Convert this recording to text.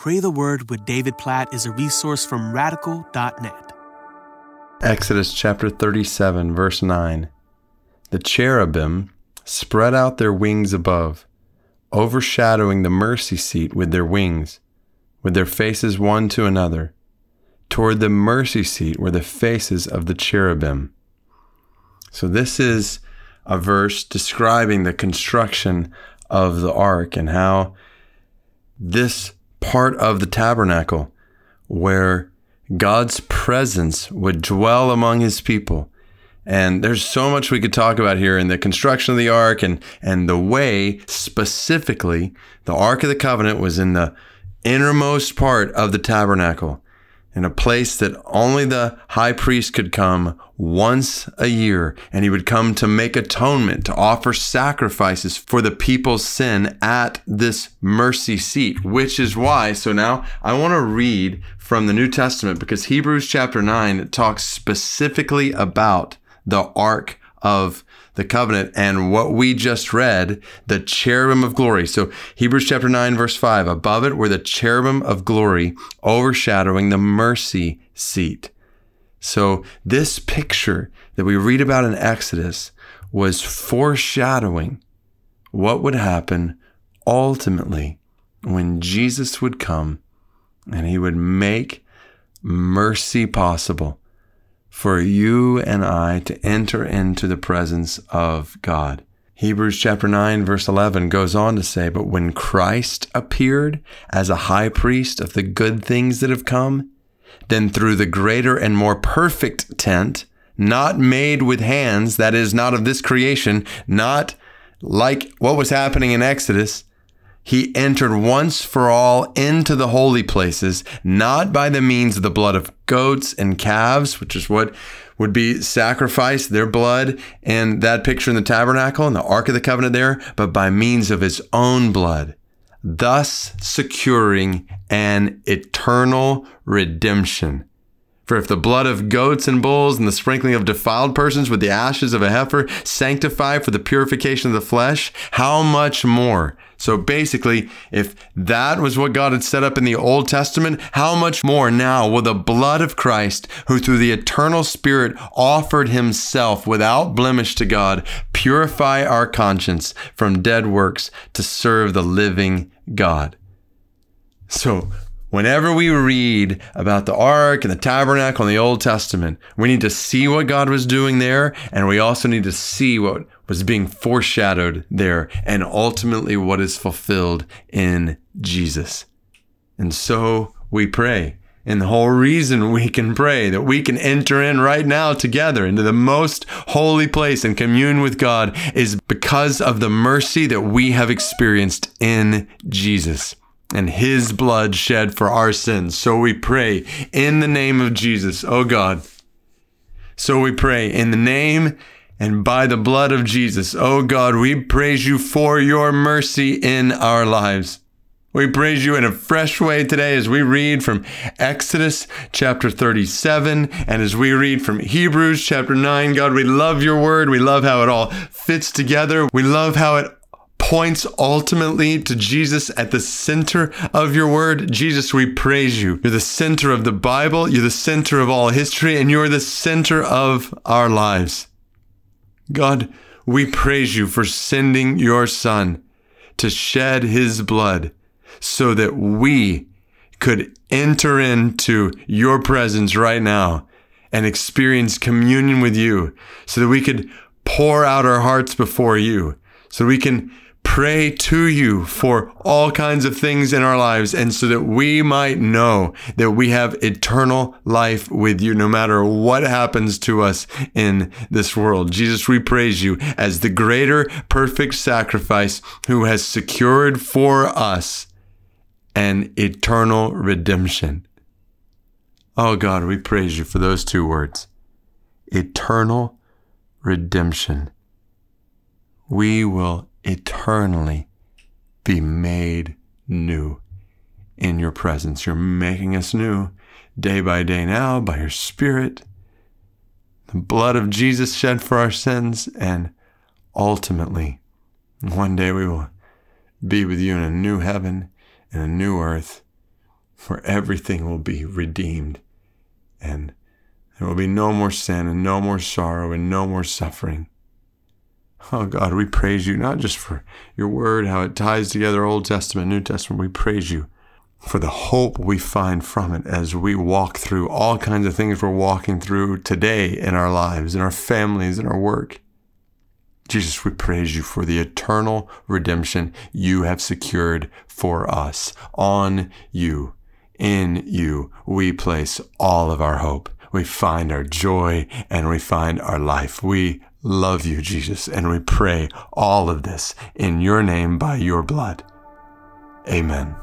Pray the Word with David Platt is a resource from radical.net. Exodus chapter 37, verse 9. The cherubim spread out their wings above, overshadowing the mercy seat with their wings, with their faces one to another. Toward the mercy seat were the faces of the cherubim. So, this is a verse describing the construction of the ark and how this part of the tabernacle where God's presence would dwell among his people. And there's so much we could talk about here in the construction of the ark and, and the way specifically the ark of the covenant was in the innermost part of the tabernacle in a place that only the high priest could come once a year. And he would come to make atonement, to offer sacrifices for the people's sin at this mercy seat, which is why. So now I want to read from the New Testament because Hebrews chapter 9 talks specifically about the Ark of the covenant and what we just read, the cherubim of glory. So Hebrews chapter 9, verse 5, above it were the cherubim of glory overshadowing the mercy seat. So this picture that we read about in Exodus was foreshadowing what would happen ultimately when Jesus would come and he would make mercy possible for you and I to enter into the presence of God. Hebrews chapter 9 verse 11 goes on to say, But when Christ appeared as a high priest of the good things that have come, then through the greater and more perfect tent, not made with hands, that is, not of this creation, not like what was happening in Exodus, he entered once for all into the holy places, not by the means of the blood of goats and calves, which is what would be sacrificed, their blood, and that picture in the tabernacle and the Ark of the Covenant there, but by means of his own blood, thus securing an eternal redemption. For if the blood of goats and bulls and the sprinkling of defiled persons with the ashes of a heifer sanctify for the purification of the flesh, how much more? So basically, if that was what God had set up in the Old Testament, how much more now will the blood of Christ, who through the eternal Spirit offered himself without blemish to God, purify our conscience from dead works to serve the living God? So, Whenever we read about the ark and the tabernacle in the Old Testament, we need to see what God was doing there, and we also need to see what was being foreshadowed there, and ultimately what is fulfilled in Jesus. And so we pray. And the whole reason we can pray that we can enter in right now together into the most holy place and commune with God is because of the mercy that we have experienced in Jesus and his blood shed for our sins. So we pray in the name of Jesus, oh God. So we pray in the name and by the blood of Jesus, oh God, we praise you for your mercy in our lives. We praise you in a fresh way today as we read from Exodus chapter 37 and as we read from Hebrews chapter 9. God, we love your word. We love how it all fits together. We love how it points ultimately to Jesus at the center of your word. Jesus, we praise you. You're the center of the Bible, you're the center of all history, and you're the center of our lives. God, we praise you for sending your Son to shed his blood so that we could enter into your presence right now and experience communion with you so that we could pour out our hearts before you so we can pray to you for all kinds of things in our lives and so that we might know that we have eternal life with you no matter what happens to us in this world. Jesus, we praise you as the greater perfect sacrifice who has secured for us an eternal redemption. Oh God, we praise you for those two words. Eternal redemption. We will eternally be made new in your presence. You're making us new day by day now by your Spirit, the blood of Jesus shed for our sins, and ultimately, one day we will be with you in a new heaven and a new earth where everything will be redeemed and there will be no more sin and no more sorrow and no more suffering. Oh God, we praise you not just for your word, how it ties together Old Testament, New Testament. We praise you for the hope we find from it as we walk through all kinds of things we're walking through today in our lives, in our families, in our work. Jesus, we praise you for the eternal redemption you have secured for us. On you, in you, we place all of our hope. We find our joy and we find our life. We love you, Jesus, and we pray all of this in your name by your blood. Amen.